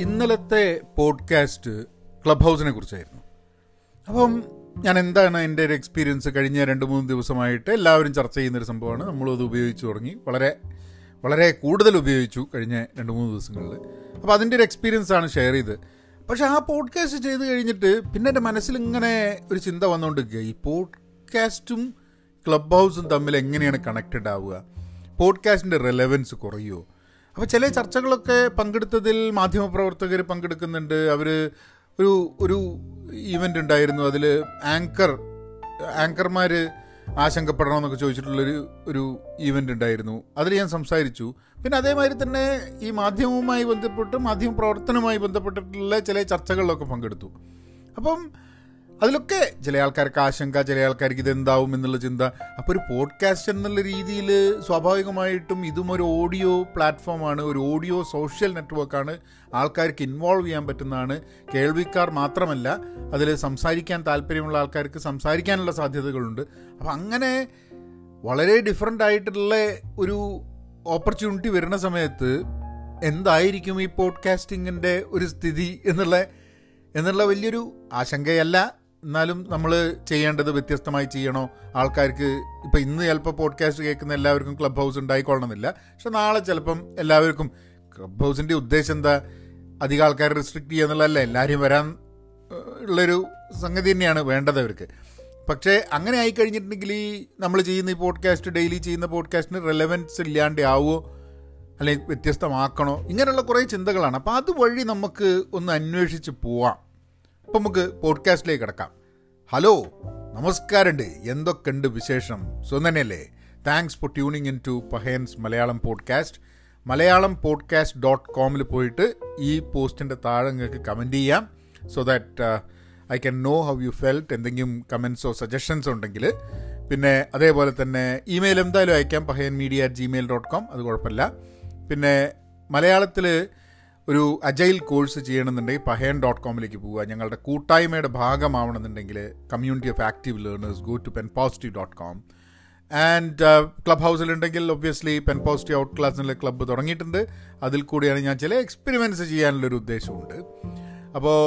ഇന്നലത്തെ podcast club ഹൗസിനെ കുറിച്ചായിരുന്നു. അപ്പം ഞാൻ എന്താണ് എന്റെ ഒരു എക്സ്പീരിയൻസ് കഴിഞ്ഞ രണ്ട് മൂന്ന് ദിവസമായിട്ട് എല്ലാവരും ചർച്ച ചെയ്യുന്നൊരു സംഭവമാണ്. നമ്മളും അത് ഉപയോഗിച്ച് തുടങ്ങി. വളരെ വളരെ കൂടുതൽ ഉപയോഗിച്ചു കഴിഞ്ഞ രണ്ട് മൂന്ന് ദിവസങ്ങളിൽ. അപ്പോൾ അതിന്റെ ഒരു എക്സ്പീരിയൻസ് ആണ് ഷെയർ ചെയ്ത് പക്ഷെ ആ പോഡ്കാസ്റ്റ് ചെയ്ത് കഴിഞ്ഞിട്ട് പിന്നെ എന്റെ മനസ്സിൽ ഇങ്ങനെ ഒരു ചിന്ത വന്നുകൊണ്ടിരിക്കുക ഈ പോഡ്കാസ്റ്റും ക്ലബ് ഹൗസും തമ്മിൽ എങ്ങനെയാണ് കണക്റ്റഡ് ആവുക? പോഡ്കാസ്റ്റിന്റെ റെലവൻസ് കുറയുമോ അപ്പോൾ ചില ചർച്ചകളൊക്കെ പങ്കെടുത്തതിൽ മാധ്യമപ്രവർത്തകർ പങ്കെടുക്കുന്നുണ്ട്. അവർ ഒരു ഒരു ഈവന്റ് ഉണ്ടായിരുന്നു. അതിൽ ആങ്കർ ആങ്കർമാർ ആശങ്കപ്പെടണമെന്നൊക്കെ ചോദിച്ചിട്ടുള്ളൊരു ഒരു ഈവന്റ് ഉണ്ടായിരുന്നു. അതിൽ ഞാൻ സംസാരിച്ചു. പിന്നെ അതേമാതിരി തന്നെ ഈ മാധ്യമവുമായി ബന്ധപ്പെട്ട് മാധ്യമ പ്രവർത്തനവുമായി ബന്ധപ്പെട്ടിട്ടുള്ള ചില ചർച്ചകളിലൊക്കെ പങ്കെടുത്തു. അപ്പം അതിലൊക്കെ ചില ആൾക്കാർക്ക് ആശങ്ക ചില ആൾക്കാർക്ക് ഇതെന്താവും എന്നുള്ള ചിന്ത. അപ്പോൾ ഒരു പോഡ്കാസ്റ്റ് എന്നുള്ള രീതിയിൽ സ്വാഭാവികമായിട്ടും ഇതും ഒരു ഓഡിയോ പ്ലാറ്റ്ഫോമാണ് ഒരു ഓഡിയോ സോഷ്യൽ നെറ്റ്വർക്കാണ് ആൾക്കാർക്ക് ഇൻവോൾവ് ചെയ്യാൻ പറ്റുന്നതാണ്. കേൾവിക്കാർ മാത്രമല്ല അതിൽ സംസാരിക്കാൻ താല്പര്യമുള്ള ആൾക്കാർക്ക് സംസാരിക്കാനുള്ള സാധ്യതകളുണ്ട്. അപ്പോൾ അങ്ങനെ വളരെ ഡിഫറെന്റ് ആയിട്ടുള്ള ഒരു ഓപ്പർച്യൂണിറ്റി വരുന്ന സമയത്ത് എന്തായിരിക്കും ഈ പോഡ്കാസ്റ്റിങ്ങിന്റെ ഒരു സ്ഥിതി എന്നുള്ള എന്നുള്ള വലിയൊരു ആശങ്കയല്ല. എന്നാലും നമ്മൾ ചെയ്യേണ്ടത് വ്യത്യസ്തമായി ചെയ്യണോ? ആൾക്കാർക്ക് ഇപ്പം ഇന്ന് ചിലപ്പോൾ പോഡ്കാസ്റ്റ് കേൾക്കുന്ന എല്ലാവർക്കും ക്ലബ് ഹൗസ് ഉണ്ടായിക്കൊള്ളണമെന്നില്ല പക്ഷെ നാളെ ചിലപ്പം എല്ലാവർക്കും ക്ലബ് ഹൗസിന്റെ ഉദ്ദേശം എന്താ? അധികം ആൾക്കാരെ റെസ്ട്രിക്റ്റ് ചെയ്യുക എന്നുള്ളതല്ല എല്ലാവരും വരാൻ ഉള്ളൊരു സംഗതി തന്നെയാണ് വേണ്ടത് അവർക്ക്. പക്ഷേ അങ്ങനെ ആയിക്കഴിഞ്ഞിട്ടുണ്ടെങ്കിൽ ഈ നമ്മൾ ചെയ്യുന്ന ഈ പോഡ്കാസ്റ്റ് ഡെയിലി ചെയ്യുന്ന പോഡ്കാസ്റ്റിന് റെലവൻസ് ഇല്ലാണ്ട് ആവുമോ അല്ലെങ്കിൽ വ്യത്യസ്തമാക്കണോ? ഇങ്ങനെയുള്ള കുറേ ചിന്തകളാണ്. അപ്പോൾ അതുവഴി നമുക്ക് ഒന്ന് അന്വേഷിച്ച് പോവാം. അപ്പം നമുക്ക് പോഡ്കാസ്റ്റിലേക്ക് കിടക്കാം. ഹലോ നമസ്കാരമുണ്ട്. എന്തൊക്കെയുണ്ട് വിശേഷം? സുഖം തന്നെയല്ലേ? Thanks for tuning in to Pahayan's Malayalam podcast Malayalam podcast dot കോമിൽ പോയിട്ട് ഈ പോസ്റ്റിന്റെ താഴെ നിങ്ങൾക്ക് കമന്റ് ചെയ്യാം. So that I can know how you felt എന്തെങ്കിലും കമൻസോ സജഷൻസോ ഉണ്ടെങ്കിൽ. പിന്നെ അതേപോലെ തന്നെ ഇമെയിൽ എന്തായാലും അയക്കാം Pahayan media at Gmail dot com അത് കുഴപ്പമില്ല. പിന്നെ മലയാളത്തിൽ ഒരു അജൈൽ കോഴ്സ് ചെയ്യണമെന്നുണ്ടെങ്കിൽ പഹയൻ ഡോട്ട് കോമിലേക്ക് പോവുക. ഞങ്ങളുടെ കൂട്ടായ്മയുടെ ഭാഗമാവണമെന്നുണ്ടെങ്കിൽ community of active learners go to pen positive dot com and club ഹൗസിലുണ്ടെങ്കിൽ obviously pen positive out ക്ലാസ്സിലെ ക്ലബ്ബ് തുടങ്ങിയിട്ടുണ്ട്. അതിൽ കൂടിയാണ് ഞാൻ ചില എക്സ്പെരിമെന്റ്സ് ചെയ്യാനുള്ളൊരു ഉദ്ദേശമുണ്ട്. അപ്പോൾ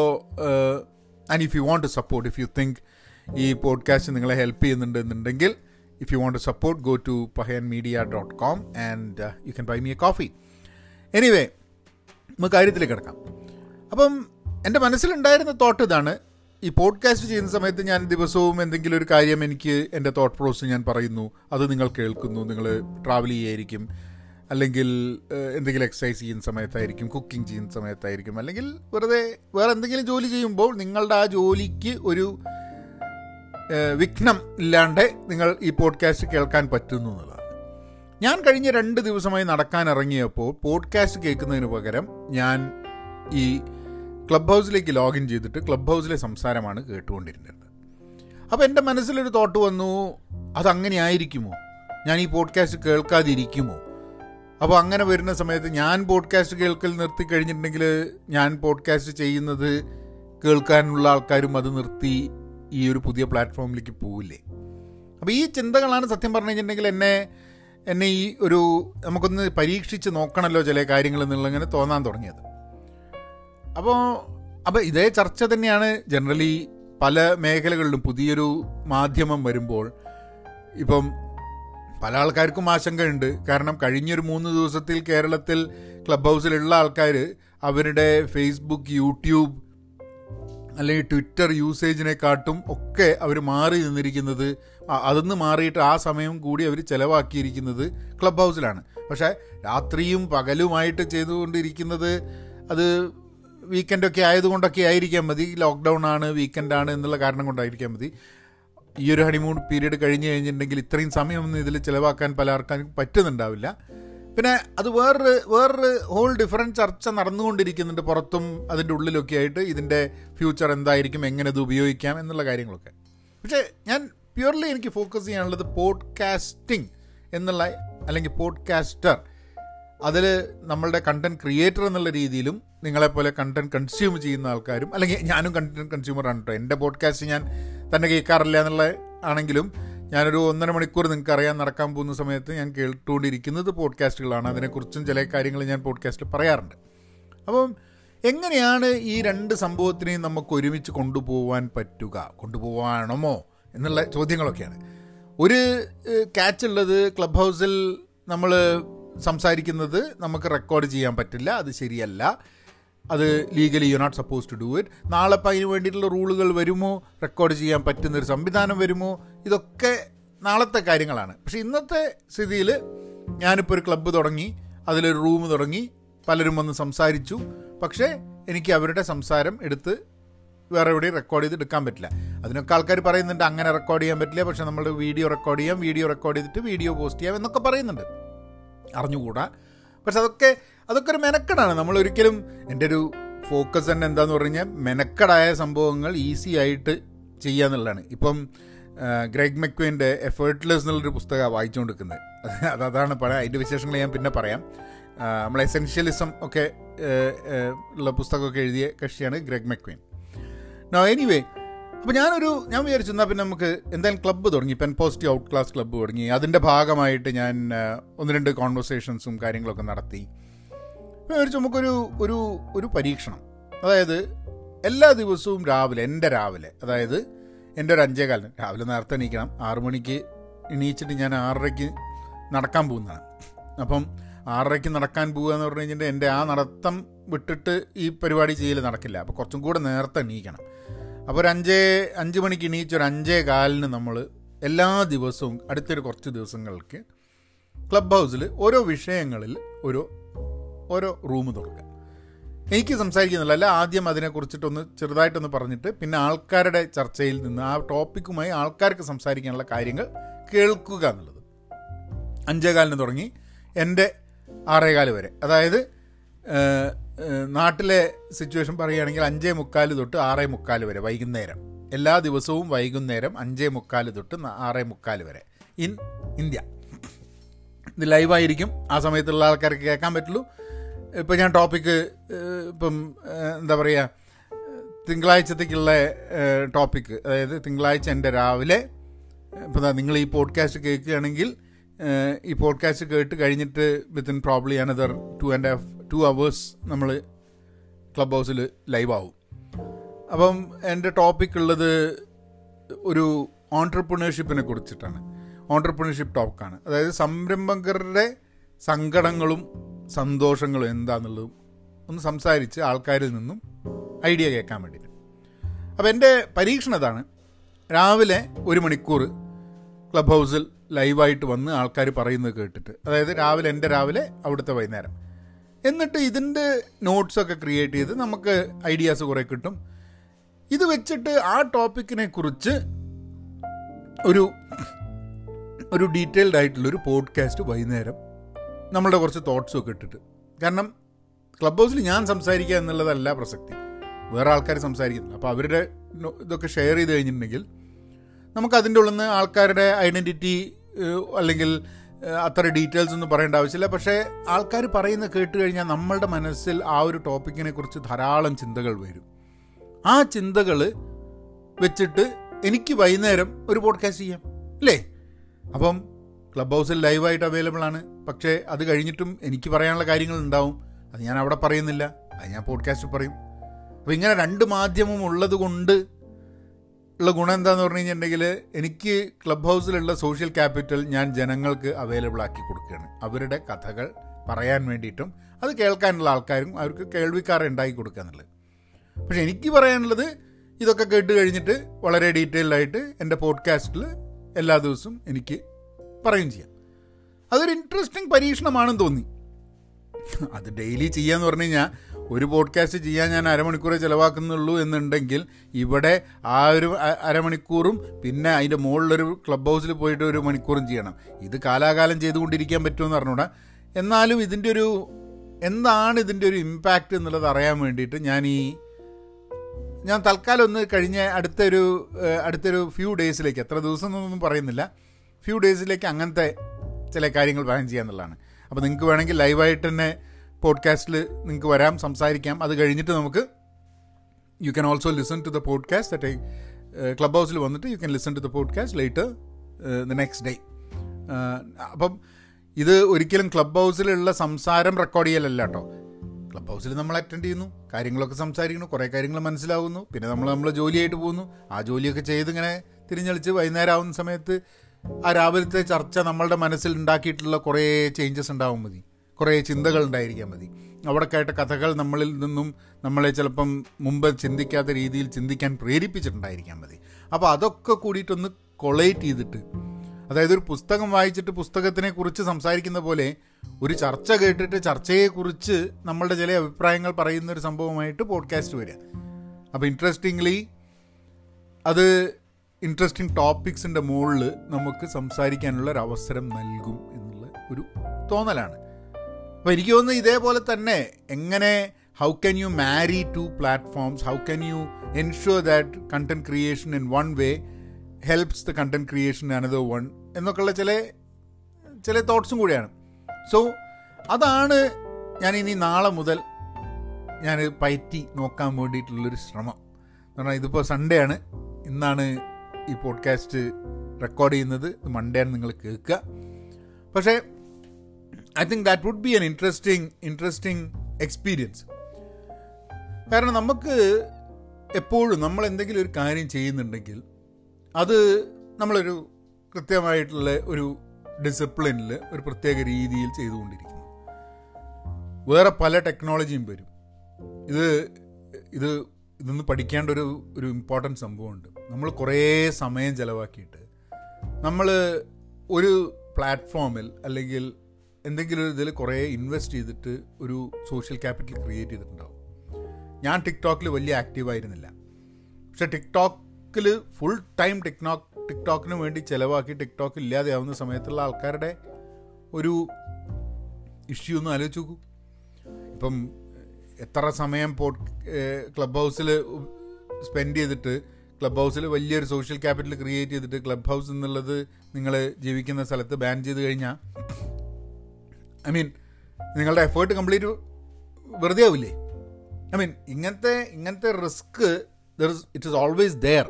and if you want to support if you think ഈ പോഡ്കാസ്റ്റ് നിങ്ങളെ ഹെൽപ്പ് ചെയ്യുന്നുണ്ട് എന്നുണ്ടെങ്കിൽ if you want to support go to Pahayan media dot com and you can buy me a coffee anyway നമുക്ക് കാര്യത്തിലേക്ക് കിടക്കാം. അപ്പം എന്റെ മനസ്സിലുണ്ടായിരുന്ന തോട്ട് ഇതാണ് ഈ പോഡ്കാസ്റ്റ് ചെയ്യുന്ന സമയത്ത് ഞാൻ ദിവസവും എന്തെങ്കിലും ഒരു കാര്യം എനിക്ക് എന്റെ തോട്ട് പ്രോസസ് ഞാൻ പറയുന്നു അത് നിങ്ങൾ കേൾക്കുന്നു നിങ്ങൾ ട്രാവൽ ചെയ്യായിരിക്കും അല്ലെങ്കിൽ എന്തെങ്കിലും എക്സസൈസ് ചെയ്യുന്ന സമയത്തായിരിക്കും കുക്കിംഗ് ചെയ്യുന്ന സമയത്തായിരിക്കും അല്ലെങ്കിൽ വെറുതെ വേറെ എന്തെങ്കിലും ജോലി ചെയ്യുമ്പോൾ നിങ്ങളുടെ ആ ജോലിക്ക് ഒരു വിഘ്നം ഇല്ലാണ്ട് നിങ്ങൾ ഈ പോഡ്കാസ്റ്റ് കേൾക്കാൻ പറ്റുന്നു എന്നുള്ളതാണ്. ഞാൻ കഴിഞ്ഞ രണ്ട് ദിവസമായി നടക്കാൻ ഇറങ്ങിയപ്പോൾ പോഡ്കാസ്റ്റ് കേൾക്കുന്നതിന് പകരം ഞാൻ ഈ ക്ലബ് ഹൗസിലേക്ക് ലോഗിൻ ചെയ്തിട്ട് ക്ലബ് ഹൗസിലെ സംസാരമാണ് കേട്ടുകൊണ്ടിരുന്നത്. അപ്പോൾ എന്റെ മനസ്സിലൊരു തോട്ട് വന്നു അതങ്ങനെ ആയിരിക്കുമോ ഞാൻ ഈ പോഡ്കാസ്റ്റ് കേൾക്കാതിരിക്കുമോ? അപ്പോൾ അങ്ങനെ വരുന്ന സമയത്ത് ഞാൻ പോഡ്കാസ്റ്റ് കേൾക്കൽ നിർത്തി കഴിഞ്ഞിട്ടുണ്ടെങ്കിൽ ഞാൻ പോഡ്കാസ്റ്റ് ചെയ്യുന്നത് കേൾക്കാനുള്ള ആൾക്കാരും അത് നിർത്തി ഈ ഒരു പുതിയ പ്ലാറ്റ്ഫോമിലേക്ക് പോവില്ലേ? അപ്പോൾ ഈ ചിന്തകളാണ് സത്യം പറഞ്ഞു കഴിഞ്ഞിട്ടുണ്ടെങ്കിൽ എന്നെ എന്നെ ഈ ഒരു നമുക്കൊന്ന് പരീക്ഷിച്ച് നോക്കണമല്ലോ ചില കാര്യങ്ങൾ എന്നുള്ള ഇങ്ങനെ തോന്നാൻ തുടങ്ങിയത്. അപ്പോൾ അപ്പോൾ ഇതേ ചർച്ച തന്നെയാണ് ജനറലി പല മേഖലകളിലും പുതിയൊരു മാധ്യമം വരുമ്പോൾ ഇപ്പം പല ആൾക്കാർക്കും ആശങ്കയുണ്ട്. കാരണം കഴിഞ്ഞൊരു മൂന്ന് ദിവസത്തിൽ കേരളത്തിൽ ക്ലബ് ഹൗസിലുള്ള ആൾക്കാർ അവരുടെ ഫേസ്ബുക്ക് യൂട്യൂബ് അല്ലെങ്കിൽ ട്വിറ്റർ യൂസേജിനെക്കാട്ടും ഒക്കെ അവർ മാറി നിന്നിരിക്കുന്നത് അതിന്ന് മാറിയിട്ട് ആ സമയം കൂടി അവർ ചിലവാക്കിയിരിക്കുന്നത് ക്ലബ് ഹൗസിലാണ് പക്ഷേ രാത്രിയും പകലുമായിട്ട് ചെയ്തുകൊണ്ടിരിക്കുന്നത് അത് വീക്കെൻഡൊക്കെ ആയതുകൊണ്ടൊക്കെ ആയിരിക്കാൻ മതി. ലോക്ക്ഡൗൺ ആണ് വീക്കെൻഡാണ് എന്നുള്ള കാരണം കൊണ്ടായിരിക്കാൻ മതി. ഈ ഒരു ഹണിമൂൺ പീരീഡ് കഴിഞ്ഞ് കഴിഞ്ഞിട്ടുണ്ടെങ്കിൽ ഇത്രയും സമയമൊന്നും ഇതിൽ ചിലവാക്കാൻ പല ആൾക്കാർക്കും പറ്റുന്നുണ്ടാവില്ല. പിന്നെ അത് വേറൊരു വേറൊരു ഹോൾ ഡിഫറെന്റ് ചർച്ച നടന്നുകൊണ്ടിരിക്കുന്നുണ്ട് പുറത്തും അതിന്റെ ഉള്ളിലൊക്കെ ആയിട്ട് ഇതിന്റെ ഫ്യൂച്ചർ എന്തായിരിക്കും എങ്ങനെ ഇത് ഉപയോഗിക്കാം എന്നുള്ള കാര്യങ്ങളൊക്കെ. പക്ഷേ ഞാൻ പ്യുവർലി എനിക്ക് ഫോക്കസ് ചെയ്യാനുള്ളത് പോഡ്കാസ്റ്റിംഗ് എന്നുള്ള അല്ലെങ്കിൽ പോഡ്കാസ്റ്റർ അതിൽ നമ്മളുടെ കണ്ടന്റ് ക്രിയേറ്റർ എന്നുള്ള രീതിയിലും നിങ്ങളെപ്പോലെ കണ്ടന്റ് കൺസ്യൂം ചെയ്യുന്ന ആൾക്കാരും അല്ലെങ്കിൽ ഞാനും കണ്ടന്റ് കൺസ്യൂമറാണ് കേട്ടോ എന്റെ പോഡ്കാസ്റ്റ് ഞാൻ തന്നെ കേൾക്കാറില്ല എന്നുള്ള ആണെങ്കിലും ഞാനൊരു ഒന്നര മണിക്കൂർ നിങ്ങൾക്ക് അറിയാൻ നടക്കാൻ പോകുന്ന സമയത്ത് ഞാൻ കേട്ടുകൊണ്ടിരിക്കുന്നത് പോഡ്കാസ്റ്റുകളാണ് അതിനെക്കുറിച്ചും ചില കാര്യങ്ങൾ ഞാൻ പോഡ്കാസ്റ്റിൽ പറയാറുണ്ട്. അപ്പം എങ്ങനെയാണ് ഈ രണ്ട് സംഭവത്തിനെയും നമുക്ക് ഒരുമിച്ച് കൊണ്ടുപോകാൻ പറ്റുക? കൊണ്ടുപോകാണമോ എന്നുള്ള ചോദ്യങ്ങളൊക്കെയാണ്. ഒരു ക്യാച്ച് ഉള്ളത് ക്ലബ് ഹൗസിൽ നമ്മൾ സംസാരിക്കുന്നത് നമുക്ക് റെക്കോർഡ് ചെയ്യാൻ പറ്റില്ല അത് ശരിയല്ല. അത് legally you not suppose to do it നാളെ ഇപ്പം അതിന് വേണ്ടിയിട്ടുള്ള റൂളുകൾ വരുമോ? റെക്കോർഡ് ചെയ്യാൻ പറ്റുന്നൊരു സംവിധാനം വരുമോ? ഇതൊക്കെ നാളത്തെ കാര്യങ്ങളാണ്. പക്ഷേ ഇന്നത്തെ സ്ഥിതിയിൽ ഞാനിപ്പോൾ ഒരു ക്ലബ്ബ് തുടങ്ങി അതിലൊരു റൂം തുടങ്ങി പലരും വന്ന് സംസാരിച്ചു. പക്ഷേ എനിക്ക് അവരുടെ സംസാരം എടുത്ത് വേറെ എവിടെയും റെക്കോർഡ് ചെയ്ത് എടുക്കാൻ പറ്റില്ല. അതിനൊക്കെ ആൾക്കാർ പറയുന്നുണ്ട് അങ്ങനെ റെക്കോർഡ് ചെയ്യാൻ പറ്റില്ല പക്ഷേ നമ്മൾ വീഡിയോ റെക്കോർഡ് ചെയ്യാം വീഡിയോ റെക്കോർഡ് ചെയ്തിട്ട് വീഡിയോ പോസ്റ്റ് ചെയ്യാം എന്നൊക്കെ പറയുന്നുണ്ട്. അറിഞ്ഞുകൂടാ. പക്ഷെ അതൊക്കെ അതൊക്കെ ഒരു മെനക്കെടാണ്. നമ്മൾ ഒരിക്കലും എന്റെ ഒരു ഫോക്കസ് തന്നെ എന്താന്ന് പറഞ്ഞു കഴിഞ്ഞാൽ മെനക്കെടായ സംഭവങ്ങൾ ഈസി ആയിട്ട് ചെയ്യുക എന്നുള്ളതാണ്. ഇപ്പം ഗ്രേഗ് മെക്വിന്റെ എഫേർട്ട്ലെസ് എന്നുള്ളൊരു പുസ്തകമാണ് വായിച്ചുകൊണ്ടിരിക്കുന്നത് അത് അതാണ് പറയാം അതിന്റെ വിശേഷങ്ങൾ ഞാൻ പിന്നെ പറയാം. നമ്മൾ എസെൻഷ്യലിസം ഒക്കെ ഉള്ള പുസ്തകമൊക്കെ എഴുതിയ കക്ഷിയാണ് ഗ്രെഗ് മെക്വിൻ നോ എനിവേ അപ്പോൾ ഞാനൊരു ഞാൻ വിചാരിച്ചു എന്നാൽ പിന്നെ നമുക്ക് എന്തായാലും ക്ലബ്ബ് തുടങ്ങി. Pen positive out class club തുടങ്ങി. അതിന്റെ ഭാഗമായിട്ട് ഞാൻ ഒന്ന് രണ്ട് കോൺവെർസേഷൻസും കാര്യങ്ങളൊക്കെ നടത്തി. വിചാരിച്ചു നമുക്കൊരു ഒരു ഒരു പരീക്ഷണം. അതായത് എല്ലാ ദിവസവും രാവിലെ എന്റെ രാവിലെ അതായത് എന്റെ ഒരു അഞ്ചേ കാലം രാവിലെ നേരത്തെ എണീക്കണം. ആറു മണിക്ക് എണീച്ചിട്ട് ഞാൻ ആറരയ്ക്ക് നടക്കാൻ പോകുന്നതാണ്. അപ്പം ആറരയ്ക്ക് നടക്കാൻ പോകുക എന്ന് പറഞ്ഞു കഴിഞ്ഞിട്ടുണ്ടെങ്കിൽ എന്റെ ആ നടത്തം വിട്ടിട്ട് ഈ പരിപാടി ചെയ്യൽ നടക്കില്ല. അപ്പോൾ കുറച്ചും കൂടെ നേരത്തെ എണീക്കണം. അപ്പോൾ ഒരു അഞ്ചേ അഞ്ച് മണിക്ക് എണീച്ച് ഒരു അഞ്ചേ കാലിന് നമ്മൾ എല്ലാ ദിവസവും അടുത്തൊരു കുറച്ച് ദിവസങ്ങൾക്ക് ക്ലബ് ഹൗസിൽ ഓരോ വിഷയങ്ങളിൽ ഒരു ഓരോ റൂം തുറക്കുക. എനിക്ക് സംസാരിക്കുന്നില്ല. അല്ല ആദ്യം അതിനെക്കുറിച്ചിട്ടൊന്ന് ചെറുതായിട്ടൊന്ന് പറഞ്ഞിട്ട് പിന്നെ ആൾക്കാരുടെ ചർച്ചയിൽ നിന്ന് ആ ടോപ്പിക്കുമായി ആൾക്കാർക്ക് സംസാരിക്കാനുള്ള കാര്യങ്ങൾ കേൾക്കുക എന്നുള്ളത്. അഞ്ചേകാലിന് തുടങ്ങി എന്റെ ആറേകാൽ വരെ. അതായത് നാട്ടിലെ സിറ്റുവേഷൻ പറയുകയാണെങ്കിൽ അഞ്ചേ മുക്കാൽ തൊട്ട് ആറേ മുക്കാൽ വരെ വൈകുന്നേരം. എല്ലാ ദിവസവും വൈകുന്നേരം അഞ്ചേ മുക്കാൽ തൊട്ട് ആറേ മുക്കാൽ വരെ. In India. ഇത് ലൈവായിരിക്കും. ആ സമയത്തുള്ള ആൾക്കാർക്ക് കേൾക്കാൻ പറ്റുള്ളൂ. ഇപ്പം ഞാൻ ടോപ്പിക്ക് ഇപ്പം എന്താ പറയുക തിങ്കളാഴ്ചത്തേക്കുള്ള ടോപ്പിക്ക് അതായത് തിങ്കളാഴ്ച എന്റെ രാവിലെ ഇപ്പം നിങ്ങൾ ഈ പോഡ്കാസ്റ്റ് കേൾക്കുകയാണെങ്കിൽ ഈ പോഡ്കാസ്റ്റ് കേട്ട് കഴിഞ്ഞിട്ട് within probably another two and half two hours നമ്മൾ ക്ലബ് ഹൗസിൽ ലൈവ് ആവും. അപ്പം എന്റെ ടോപ്പിക് ഉള്ളത് ഒരു ഓൺട്രപ്രണർഷിപ്പിനെ കുറിച്ചിട്ടാണ്. ഓൺട്രപ്രണർഷിപ്പ് ടോക്കാണ് അതായത് സംരംഭകരുടെ സങ്കടങ്ങളും സന്തോഷങ്ങളും എന്താണെന്നുള്ളതും ഒന്ന് സംസാരിച്ച് ആൾക്കാരിൽ നിന്നും ഐഡിയ കേൾക്കാൻ വേണ്ടിയിട്ട്. അപ്പോൾ എന്റെ പരീക്ഷണം അതാണ്. രാവിലെ ഒരു മണിക്കൂർ ക്ലബ് ഹൗസിൽ ലൈവായിട്ട് വന്ന് ആൾക്കാർ പറയുന്നത് കേട്ടിട്ട്. അതായത് രാവിലെ എന്റെ രാവിലെ അവിടുത്തെ വൈകുന്നേരം. എന്നിട്ട് ഇതിന്റെ നോട്ട്സൊക്കെ ക്രിയേറ്റ് ചെയ്ത് നമുക്ക് ഐഡിയാസ് കുറേ കിട്ടും. ഇത് വെച്ചിട്ട് ആ ടോപ്പിക്കിനെ കുറിച്ച് ഒരു ഒരു ഡീറ്റെയിൽഡ് ആയിട്ടുള്ളൊരു പോഡ്കാസ്റ്റ് വൈകുന്നേരം നമ്മളുടെ കുറച്ച് തോട്ട്സും ഒക്കെ ഇട്ടിട്ട്. കാരണം ക്ലബ് ഹൗസിൽ ഞാൻ സംസാരിക്കുക എന്നുള്ളതല്ല പ്രസക്തി. വേറെ ആൾക്കാർ സംസാരിക്കുന്നില്ല. അപ്പോൾ അവരുടെ ഇതൊക്കെ ഷെയർ ചെയ്ത് കഴിഞ്ഞിട്ടുണ്ടെങ്കിൽ നമുക്ക് അതിന്റെ ഉള്ളിൽ നിന്ന് ആൾക്കാരുടെ ഐഡന്റിറ്റി അല്ലെങ്കിൽ അത്ര ഡീറ്റെയിൽസ് ഒന്നും പറയേണ്ട ആവശ്യമില്ല. പക്ഷേ ആൾക്കാർ പറയുന്ന കേട്ട് കഴിഞ്ഞാൽ നമ്മളുടെ മനസ്സിൽ ആ ഒരു ടോപ്പിക്കിനെ കുറിച്ച് ധാരാളം ചിന്തകൾ വരും. ആ ചിന്തകൾ വെച്ചിട്ട് എനിക്ക് വൈകുന്നേരം ഒരു പോഡ്കാസ്റ്റ് ചെയ്യാം അല്ലേ? അപ്പം ക്ലബ് ഹൗസിൽ ലൈവായിട്ട് അവൈലബിൾ ആണ്. പക്ഷേ അത് കഴിഞ്ഞിട്ടും എനിക്ക് പറയാനുള്ള കാര്യങ്ങൾ ഉണ്ടാവും. അത് ഞാൻ അവിടെ പറയുന്നില്ല. അത് ഞാൻ പോഡ്കാസ്റ്റ് പറയും. അപ്പോൾ ഇങ്ങനെ രണ്ട് മാധ്യമം ഉള്ളത് കൊണ്ട് ഉള്ള ഗുണം എന്താന്ന് പറഞ്ഞു കഴിഞ്ഞിട്ടുണ്ടെങ്കിൽ എനിക്ക് ക്ലബ് ഹൗസിലുള്ള സോഷ്യൽ ക്യാപിറ്റൽ ഞാൻ ജനങ്ങൾക്ക് അവൈലബിൾ ആക്കി കൊടുക്കുകയാണ്. അവരുടെ കഥകൾ പറയാൻ വേണ്ടിയിട്ടും അത് കേൾക്കാനുള്ള ആൾക്കാരും അവർക്ക് കേൾവിക്കാരെ ഉണ്ടാക്കി കൊടുക്കുക എന്നുള്ളത്. പക്ഷെ എനിക്ക് പറയാനുള്ളത് ഇതൊക്കെ കേട്ട് കഴിഞ്ഞിട്ട് വളരെ ഡീറ്റെയിൽഡായിട്ട് എന്റെ പോഡ്കാസ്റ്റിൽ എല്ലാ ദിവസവും എനിക്ക് പറയും ചെയ്യാം. അതൊരു ഇൻട്രസ്റ്റിംഗ് പരീക്ഷണമാണെന്ന് തോന്നി. അത് ഡെയിലി ചെയ്യാന്ന് പറഞ്ഞു കഴിഞ്ഞാൽ ഒരു പോഡ്കാസ്റ്റ് ചെയ്യാൻ ഞാൻ അരമണിക്കൂറേ ചിലവാക്കുന്നുള്ളൂ എന്നുണ്ടെങ്കിൽ ഇവിടെ ആ ഒരു അരമണിക്കൂറും പിന്നെ അതിന്റെ മുകളിലൊരു ക്ലബ് ഹൗസിൽ പോയിട്ട് ഒരു മണിക്കൂറും ചെയ്യണം. ഇത് കാലാകാലം ചെയ്തുകൊണ്ടിരിക്കാൻ പറ്റുമെന്ന് പറഞ്ഞൂടാ എന്നാലും ഇതിന്റെ ഒരു എന്താണ് ഇതിന്റെ ഒരു ഇമ്പാക്റ്റ് എന്നുള്ളത് അറിയാൻ വേണ്ടിയിട്ട് ഞാൻ ഈ ഞാൻ തൽക്കാലം ഒന്ന് കഴിഞ്ഞ അടുത്തൊരു അടുത്തൊരു ഫ്യൂ ഡേയ്സിലേക്ക് എത്ര ദിവസം എന്നൊന്നും പറയുന്നില്ല ഫ്യൂ ഡേയ്സിലേക്ക് അങ്ങനത്തെ ചില കാര്യങ്ങൾ പ്ലാൻ ചെയ്യാന്നുള്ളതാണ്. അപ്പോൾ നിങ്ങൾക്ക് വേണമെങ്കിൽ ലൈവായിട്ട് തന്നെ പോഡ്കാസ്റ്റിൽ നിങ്ങൾക്ക് വരാം സംസാരിക്കാം. അത് കഴിഞ്ഞിട്ട് നമുക്ക് you can also listen to the podcast at club ഹൗസിൽ വന്നിട്ട് you can listen to the podcast later the next day അപ്പം ഇത് ഒരിക്കലും ക്ലബ് ഹൗസിലുള്ള സംസാരം റെക്കോർഡ് ചെയ്യലല്ല കേട്ടോ ക്ലബ് ഹൗസിൽ നമ്മൾ അറ്റൻഡ് ചെയ്യുന്നു കാര്യങ്ങളൊക്കെ സംസാരിക്കുന്നു കുറേ കാര്യങ്ങൾ മനസ്സിലാവുന്നു പിന്നെ നമ്മൾ നമ്മൾ ജോലിയായിട്ട് പോകുന്നു. ആ ജോലിയൊക്കെ ചെയ്ത് ഇങ്ങനെ തിരിഞ്ഞളിച്ച് വൈകുന്നേരം ആവുന്ന സമയത്ത് ആ രാവിലത്തെ ചർച്ച നമ്മളുടെ മനസ്സിൽ ഉണ്ടാക്കിയിട്ടുള്ള കുറേ ചേഞ്ചസ് ഉണ്ടാവും മതി. കുറേ ചിന്തകൾ ഉണ്ടായിരിക്കാൻ മതി. അവിടെ കേട്ട കഥകൾ നമ്മളിൽ നിന്നും നമ്മളെ ചിലപ്പം മുമ്പ് ചിന്തിക്കാത്ത രീതിയിൽ ചിന്തിക്കാൻ പ്രേരിപ്പിച്ചിട്ടുണ്ടായിരിക്കാൻ മതി. അപ്പോൾ അതൊക്കെ കൂടിയിട്ടൊന്ന് കൊളേറ്റ് ചെയ്തിട്ട് അതായത് ഒരു പുസ്തകം വായിച്ചിട്ട് പുസ്തകത്തിനെ കുറിച്ച് സംസാരിക്കുന്ന പോലെ ഒരു ചർച്ച കേട്ടിട്ട് ചർച്ചയെക്കുറിച്ച് നമ്മളുടെ ചില അഭിപ്രായങ്ങൾ പറയുന്ന ഒരു സംഭവമായിട്ട് പോഡ്കാസ്റ്റ് വരിക. അപ്പോൾ ഇൻട്രസ്റ്റിംഗ്ലി അത് ഇൻട്രസ്റ്റിംഗ് ടോപ്പിക്സിന്റെ മുകളിൽ നമുക്ക് സംസാരിക്കാനുള്ള ഒരു അവസരം നൽകും എന്നുള്ള ഒരു തോന്നലാണ്. അപ്പോൾ എനിക്ക് തോന്നുന്നു ഇതേപോലെ തന്നെ എങ്ങനെ how can you marry two platforms how can you ensure that content creation in one way helps the content creation another one എന്നൊക്കെയുള്ള ചില ചില തോട്ട്സും കൂടിയാണ്. സോ അതാണ് ഞാൻ ഇനി നാളെ മുതൽ ഞാൻ പയറ്റി നോക്കാൻ വേണ്ടിയിട്ടുള്ളൊരു ശ്രമം. എന്ന് പറഞ്ഞാൽ ഇതിപ്പോൾ സൺഡേ ആണ്. ഇന്നാണ് ഈ പോഡ്കാസ്റ്റ് റെക്കോർഡ് ചെയ്യുന്നത്. മൺഡേ ആണ് നിങ്ങൾ കേൾക്കുക. പക്ഷേ I think that would be an interesting interesting experience കാരണം നമുക്ക് എപ്പോഴും നമ്മൾ എന്തെങ്കിലും ഒരു കാര്യം ചെയ്യുന്നുണ്ടെങ്കിൽ അത് നമ്മളൊരു കൃത്യമായിട്ടുള്ള ഒരു ഡിസിപ്ലിനിൽ ഒരു പ്രത്യേക രീതിയിൽ ചെയ്തുകൊണ്ടിരിക്കുന്നു. വേറെ പല ടെക്നോളജിയും വരും. ഇത് ഇത് ഇതൊന്ന് പഠിക്കേണ്ട ഒരു ഒരു ഇമ്പോർട്ടന്റ് സംഭവമുണ്ട്. നമ്മൾ കുറേ സമയം ചിലവാക്കിയിട്ട് നമ്മൾ ഒരു പ്ലാറ്റ്ഫോമിൽ അല്ലെങ്കിൽ എന്തെങ്കിലും ഇതിൽ കുറേ ഇൻവെസ്റ്റ് ചെയ്തിട്ട് ഒരു സോഷ്യൽ ക്യാപിറ്റൽ ക്രിയേറ്റ് ചെയ്തിട്ടുണ്ടാവും. ഞാൻ ടിക്ടോക്കിൽ വലിയ ആക്റ്റീവ് ആയിരുന്നില്ല. പക്ഷെ ടിക്ടോക്കിൽ ഫുൾ ടൈം ടിക്ടോക്ക് ടിക്ടോക്കിന് വേണ്ടി ചിലവാക്കി ടിക്ടോക്ക് ഇല്ലാതെയാവുന്ന സമയത്തുള്ള ആൾക്കാരുടെ ഒരു ഇഷ്യൂ ഒന്ന് ആലോചിച്ച് നോക്കൂ. ഇപ്പം എത്ര സമയം പോഡ് ക്ലബ് ഹൗസിൽ സ്പെൻഡ് ചെയ്തിട്ട് ക്ലബ് ഹൗസിൽ വലിയൊരു സോഷ്യൽ ക്യാപിറ്റൽ ക്രിയേറ്റ് ചെയ്തിട്ട് ക്ലബ് ഹൗസ് എന്നുള്ളത് നിങ്ങൾ ജീവിക്കുന്ന സ്ഥലത്ത് ബാൻ ചെയ്ത് കഴിഞ്ഞാൽ ഐ മീൻ നിങ്ങളുടെ എഫേർട്ട് കംപ്ലീറ്റ് വെറുതെ ആവില്ലേ? ഐ മീൻ ഇങ്ങനത്തെ ഇങ്ങനത്തെ risk there is it is always there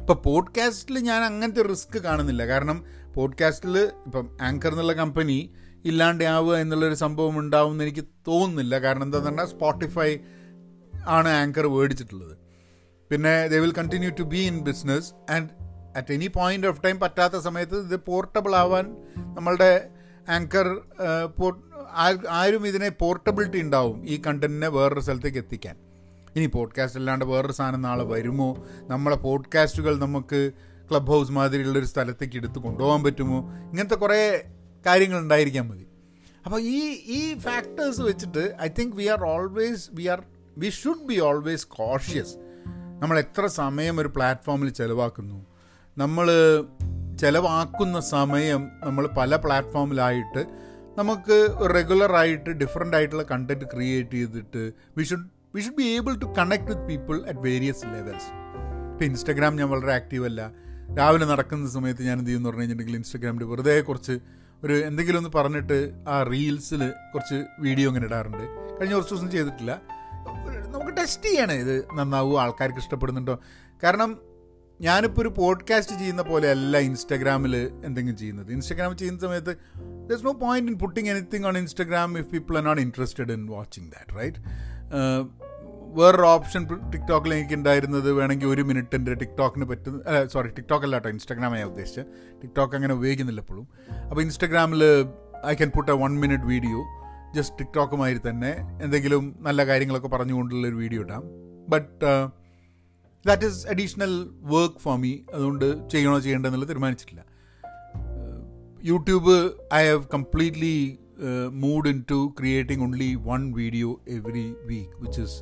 ഇപ്പോൾ പോഡ്കാസ്റ്റിൽ ഞാൻ അങ്ങനത്തെ റിസ്ക് കാണുന്നില്ല. കാരണം പോഡ്കാസ്റ്റിൽ ഇപ്പം ആങ്കർ എന്നുള്ള കമ്പനി ഇല്ലാണ്ടാവുക എന്നുള്ളൊരു സംഭവം ഉണ്ടാവുമെന്ന് എനിക്ക് തോന്നുന്നില്ല. കാരണം എന്താണെന്ന് പറഞ്ഞാൽ സ്പോട്ടിഫൈ ആണ് ആങ്കർ മേടിച്ചിട്ടുള്ളത് പിന്നെ they will continue to be in business and at any point of time പറ്റാത്ത സമയത്ത് ഇത് പോർട്ടബിൾ ആവാൻ നമ്മളുടെ ആങ്കർ ആരും ഇതിനെ പോർട്ടബിലിറ്റി ഉണ്ടാവും ഈ കണ്ടന്റിനെ വേറൊരു സ്ഥലത്തേക്ക് എത്തിക്കാൻ. ഇനി പോഡ്കാസ്റ്റ് അല്ലാണ്ട് വേറൊരു സാധനം നാളെ വരുമോ? നമ്മളെ പോഡ്കാസ്റ്റുകൾ നമുക്ക് ക്ലബ് ഹൗസ് മാതിരിയുള്ളൊരു സ്ഥലത്തേക്ക് എടുത്ത് കൊണ്ടുപോകാൻ പറ്റുമോ? ഇങ്ങനത്തെ കുറേ കാര്യങ്ങൾ ഉണ്ടായിരിക്കാൻ മതി. അപ്പോൾ ഈ ഈ ഫാക്ടേഴ്സ് വെച്ചിട്ട് I think we are always we are we should be always cautious നമ്മൾ എത്ര സമയം ഒരു പ്ലാറ്റ്ഫോമിൽ ചിലവാക്കുന്നു? നമ്മൾ ചിലവാക്കുന്ന സമയം നമ്മൾ പല പ്ലാറ്റ്ഫോമിലായിട്ട് നമുക്ക് റെഗുലറായിട്ട് ഡിഫറെന്റ് ആയിട്ടുള്ള കണ്ടന്റ് ക്രിയേറ്റ് ചെയ്തിട്ട് we should we should be able to connect with people at various levels ഇപ്പോൾ ഇൻസ്റ്റാഗ്രാം ഞാൻ വളരെ ആക്റ്റീവ് അല്ല. രാവിലെ നടക്കുന്ന സമയത്ത് ഞാൻ എന്ത് ചെയ്യുമെന്ന് പറഞ്ഞു കഴിഞ്ഞിട്ടുണ്ടെങ്കിൽ ഇൻസ്റ്റാഗ്രാമിൽ വെറുതെ കുറച്ച് ഒരു എന്തെങ്കിലും ഒന്ന് പറഞ്ഞിട്ട് ആ റീൽസിൽ കുറച്ച് വീഡിയോ ഇങ്ങനെ ഇടാറുണ്ട്. കഴിഞ്ഞ കുറച്ച് ദിവസം ചെയ്തിട്ടില്ല. നമുക്ക് ടെസ്റ്റ് ചെയ്യണേ. ഇത് നന്നാവുമോ ആൾക്കാർക്ക് ഇഷ്ടപ്പെടുന്നുണ്ടോ? കാരണം ഞാനിപ്പോൾ ഒരു പോഡ്കാസ്റ്റ് ചെയ്യുന്ന പോലെ അല്ല ഇൻസ്റ്റാഗ്രാമിൽ എന്തെങ്കിലും ചെയ്യുന്നത്. ഇൻസ്റ്റാഗ്രാമിൽ ചെയ്യുന്ന സമയത്ത് there is no point in putting anything on Instagram if people are not interested in watching that right വേറൊരു ഓപ്ഷൻ ടിക്ടോക്കിൽ എനിക്ക് ഉണ്ടായിരുന്നത് വേണമെങ്കിൽ ഒരു മിനിറ്റ് എന്റെ ടിക്ടോക്കിന് പറ്റുന്ന സോറി ടിക്ടോക്ക് അല്ല കേട്ടോ ഇൻസ്റ്റാഗ്രാമാണ് ഞാൻ ഉദ്ദേശിച്ചത് ടിക്ടോക്ക് അങ്ങനെ ഉപയോഗിക്കുന്നില്ല എപ്പോഴും അപ്പോൾ ഇൻസ്റ്റാഗ്രാമിൽ I can put a one minute video just ടിക്ടോക്കുമായി തന്നെ. എന്തെങ്കിലും നല്ല കാര്യങ്ങളൊക്കെ പറഞ്ഞുകൊണ്ടുള്ളൊരു വീഡിയോ ഇടാം. But that is additional work for me അതുകൊണ്ട് ചെയ്യണോ ചെയ്യേണ്ടതെന്നുള്ളത് തീരുമാനിച്ചിട്ടില്ല. YouTube I have completely moved in to creating only one video every week which is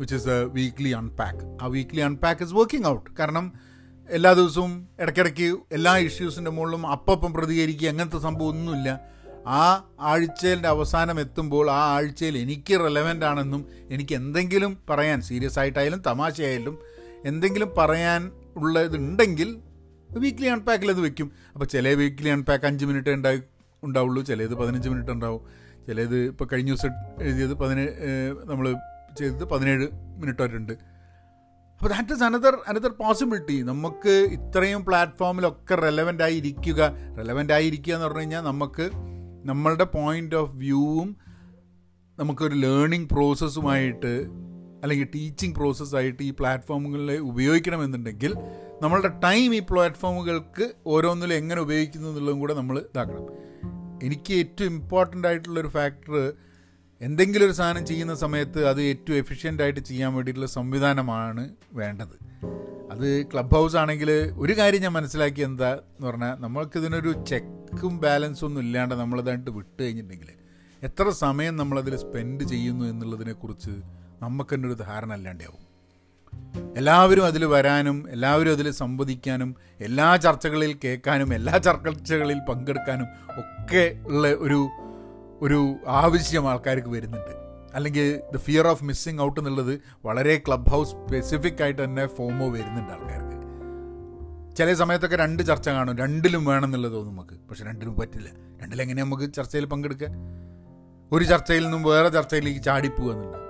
which is a weekly unpack ആ weekly unpack is working out കാരണം എല്ലാ ദിവസവും ഇടയ്ക്കിടയ്ക്ക് എല്ലാ ഇഷ്യൂസിന്റെ മുകളിലും അപ്പം പ്രതികരിക്കുക അങ്ങനത്തെ സംഭവം ഒന്നുമില്ല. ആ ആഴ്ചയിന്റെ അവസാനം എത്തുമ്പോൾ ആ ആഴ്ചയിൽ എനിക്ക് റെലവന്റ് ആണെന്നും എനിക്ക് എന്തെങ്കിലും പറയാൻ സീരിയസ് ആയിട്ടായാലും തമാശയായാലും എന്തെങ്കിലും പറയാൻ ഉള്ളതുണ്ടെങ്കിൽ വീക്ക്ലി അൺപാക്കിൽ അത് വെക്കും. അപ്പോൾ ചില വീക്ക്ലി അൺപാക്ക് അഞ്ച് മിനിറ്റ് ഉണ്ടായി ഉണ്ടാവുള്ളൂ. ചിലത് പതിനഞ്ച് മിനിറ്റ് ഉണ്ടാവും. ചിലത് ഇപ്പോൾ കഴിഞ്ഞ ദിവസം എഴുതിയത് പതിനേഴ് നമ്മൾ ചെയ്തത് പതിനേഴ് മിനിറ്റ് വരെയുണ്ട് അപ്പോൾ that is another another possibility നമുക്ക് ഇത്രയും പ്ലാറ്റ്ഫോമിലൊക്കെ റെലവന്റ് ആയി ഇരിക്കുക റെലവന്റ് ആയിരിക്കുക എന്ന് പറഞ്ഞു കഴിഞ്ഞാൽ നമുക്ക് നമ്മളുടെ പോയിന്റ് ഓഫ് വ്യൂവും നമുക്കൊരു ലേണിംഗ് പ്രോസസ്സുമായിട്ട് അല്ലെങ്കിൽ ടീച്ചിങ് പ്രോസസ്സായിട്ട് ഈ പ്ലാറ്റ്ഫോമുകളിൽ ഉപയോഗിക്കണമെന്നുണ്ടെങ്കിൽ നമ്മളുടെ ടൈം ഈ പ്ലാറ്റ്ഫോമുകൾക്ക് ഓരോന്നിലും എങ്ങനെ ഉപയോഗിക്കുന്നു എന്നുള്ളതും കൂടെ നമ്മൾ ഇതാക്കണം. എനിക്ക് ഏറ്റവും ഇമ്പോർട്ടന്റ് ആയിട്ടുള്ളൊരു ഫാക്ടർ എന്തെങ്കിലും ഒരു സാധനം ചെയ്യുന്ന സമയത്ത് അത് ഏറ്റവും എഫിഷ്യന്റ് ആയിട്ട് ചെയ്യാൻ വേണ്ടിയിട്ടുള്ള സംവിധാനമാണ് വേണ്ടത്. അത് ക്ലബ് ഹൗസ് ആണെങ്കിൽ ഒരു കാര്യം ഞാൻ മനസ്സിലാക്കി എന്താ എന്ന് പറഞ്ഞാൽ നമ്മൾക്കിതിനൊരു ചെക്കും ബാലൻസും ഒന്നും ഇല്ലാണ്ട് നമ്മളതായിട്ട് വിട്ട് കഴിഞ്ഞിട്ടുണ്ടെങ്കിൽ എത്ര സമയം നമ്മളതിൽ സ്പെൻഡ് ചെയ്യുന്നു എന്നുള്ളതിനെക്കുറിച്ച് നമുക്ക് തന്നെ ഒരു ധാരണ അല്ലാണ്ടാവും എല്ലാവരും അതിൽ വരാനും എല്ലാവരും അതിൽ സംവദിക്കാനും എല്ലാ ചർച്ചകളിൽ കേൾക്കാനും എല്ലാ ചർച്ചകളിൽ പങ്കെടുക്കാനും ഒക്കെ ഉള്ള ഒരു ഒരു ആവശ്യം ആൾക്കാർക്ക് വരുന്നുണ്ട്. അല്ലെങ്കിൽ the fear of missing out എന്നുള്ളത് വളരെ ക്ലബ് ഹൗസ് സ്പെസിഫിക് ആയിട്ട് തന്നെ ഫോമോ വരുന്നുണ്ട് ആൾക്കാർക്ക്. ചില സമയത്തൊക്കെ രണ്ട് ചർച്ച കാണും. രണ്ടിലും വേണം എന്നുള്ളത് നമുക്ക്. പക്ഷെ രണ്ടിലും പറ്റില്ല. രണ്ടിലെങ്ങനെ നമുക്ക് ചർച്ചയിൽ പങ്കെടുക്കുക? ഒരു ചർച്ചയിൽ നിന്നും വേറെ ചർച്ചയിലേക്ക് ചാടിപ്പോകുന്നുണ്ട്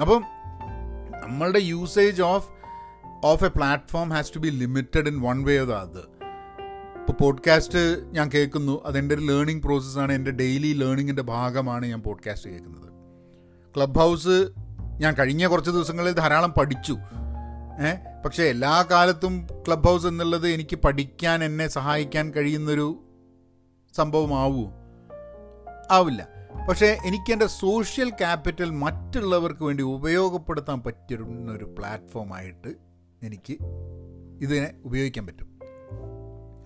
അപ്പം നമ്മളുടെ usage of of a platform has to be limited in one way or the other ഇപ്പോൾ പോഡ്കാസ്റ്റ് ഞാൻ കേൾക്കുന്നു. അതെന്റെ ഒരു ലേണിംഗ് പ്രോസസ്സാണ് എന്റെ ഡെയിലി ലേണിങ്ങിന്റെ ഭാഗമാണ് ഞാൻ പോഡ്കാസ്റ്റ് കേൾക്കുന്നത്. ക്ലബ് ഹൗസ് ഞാൻ കഴിഞ്ഞ കുറച്ച് ദിവസങ്ങളിൽ ധാരാളം പഠിച്ചു. ഏ? പക്ഷേ എല്ലാ കാലത്തും ക്ലബ് ഹൗസ് എന്നുള്ളത് എനിക്ക് പഠിക്കാൻ എന്നെ സഹായിക്കാൻ കഴിയുന്നൊരു സംഭവമാവൂ? ആവില്ല. പക്ഷേ എനിക്ക് എന്റെ സോഷ്യൽ ക്യാപിറ്റൽ മറ്റുള്ളവർക്ക് വേണ്ടി ഉപയോഗപ്പെടുത്താൻ പറ്റുന്ന ഒരു പ്ലാറ്റ്ഫോമായിട്ട് എനിക്ക് ഇതിനെ ഉപയോഗിക്കാൻ പറ്റും.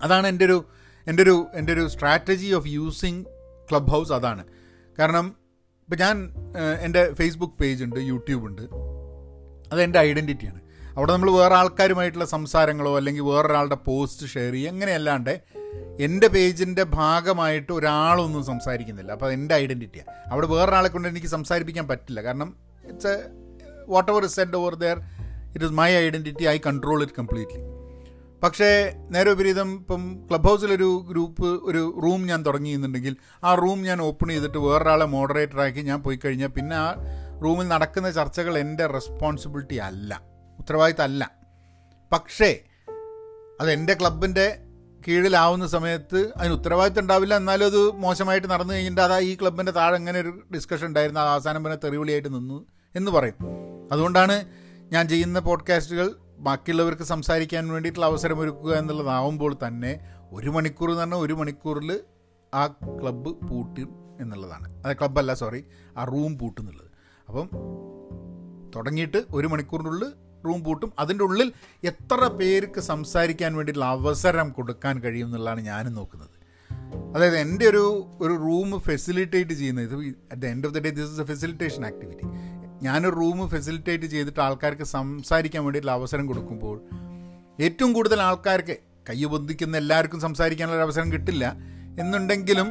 അതാണ് എന്റെ ഒരു എന്റെ ഒരു എന്റെ ഒരു strategy of using club house അതാണ്. കാരണം ഇപ്പം ഞാൻ എന്റെ ഫേസ്ബുക്ക് പേജ് ഉണ്ട് യൂട്യൂബ് ഉണ്ട്. അത് എന്റെ ഐഡന്റിറ്റിയാണ് അവിടെ നമ്മൾ വേറെ ആൾക്കാരുമായിട്ടുള്ള സംസാരങ്ങളോ അല്ലെങ്കിൽ വേറൊരാളുടെ പോസ്റ്റ് ഷെയർ ചെയ്യുക അങ്ങനെയല്ലാണ്ട് എന്റെ പേജിന്റെ ഭാഗമായിട്ട് ഒരാളൊന്നും സംസാരിക്കുന്നില്ല. അപ്പോൾ എന്റെ ഐഡന്റിറ്റിയാണ് അവിടെ വേറൊരാളെ കൊണ്ട് എനിക്ക് സംസാരിപ്പിക്കാൻ പറ്റില്ല. കാരണം it's a whatever is sent over there it is my identity I control it completely പക്ഷേ നേരെ വിപരീതം ഇപ്പം ക്ലബ് ഹൗസിലൊരു ഗ്രൂപ്പ് ഒരു റൂം ഞാൻ തുടങ്ങിയെന്നുണ്ടെങ്കിൽ ആ റൂം ഞാൻ ഓപ്പൺ ചെയ്തിട്ട് വേറൊരാളെ മോഡറേറ്ററാക്കി ഞാൻ പോയി കഴിഞ്ഞാൽ പിന്നെ ആ റൂമിൽ നടക്കുന്ന ചർച്ചകൾ എന്റെ റെസ്പോൺസിബിലിറ്റി അല്ല. ഉത്തരവാദിത്തമല്ല. പക്ഷേ അത് എന്റെ ക്ലബിന്റെ കീഴിലാവുന്ന സമയത്ത് അതിന് ഉത്തരവാദിത്തം ഉണ്ടാവില്ല. എന്നാലും അത് മോശമായിട്ട് നടന്നു കഴിഞ്ഞിട്ട് അതാ ഈ ക്ലബിന്റെ താഴെ അങ്ങനെ ഒരു ഡിസ്കഷൻ ഉണ്ടായിരുന്നു. ആ അവസാനം പിന്നെ തെറിവിളിയായിട്ട് നിന്നു എന്ന് പറയും. അതുകൊണ്ടാണ് ഞാൻ ചെയ്യുന്ന പോഡ്കാസ്റ്റുകൾ ബാക്കിയുള്ളവർക്ക് സംസാരിക്കാൻ വേണ്ടിയിട്ടുള്ള അവസരം ഒരുക്കുക എന്നുള്ളതാവുമ്പോൾ തന്നെ ഒരു മണിക്കൂർ എന്ന് പറഞ്ഞാൽ ഒരു മണിക്കൂറിൽ ആ ക്ലബ്ബ് പൂട്ടും എന്നുള്ളതാണ്. അത് ക്ലബ്ബല്ല സോറി ആ റൂം പൂട്ടുന്നുള്ളത് അപ്പം തുടങ്ങിയിട്ട് ഒരു മണിക്കൂറിനുള്ളിൽ റൂം പൂട്ടും. അതിന്റെ ഉള്ളിൽ എത്ര പേർക്ക് സംസാരിക്കാൻ വേണ്ടിയിട്ടുള്ള അവസരം കൊടുക്കാൻ കഴിയും എന്നുള്ളതാണ് ഞാനും നോക്കുന്നത്. അതായത് എന്റെ ഒരു ഒരു റൂം ഫെസിലിറ്റേറ്റ് ചെയ്യുന്നത് ഇത് at the end of the day this is a facilitation activity ഞാനൊരു റൂം ഫെസിലിറ്റേറ്റ് ചെയ്തിട്ട് ആൾക്കാർക്ക് സംസാരിക്കാൻ വേണ്ടിയിട്ടുള്ള അവസരം കൊടുക്കുമ്പോൾ ഏറ്റവും കൂടുതൽ ആൾക്കാർക്ക് കൈ പൊന്തിക്കുന്ന എല്ലാവർക്കും സംസാരിക്കാനുള്ള അവസരം കിട്ടില്ല. എന്നുണ്ടെങ്കിലും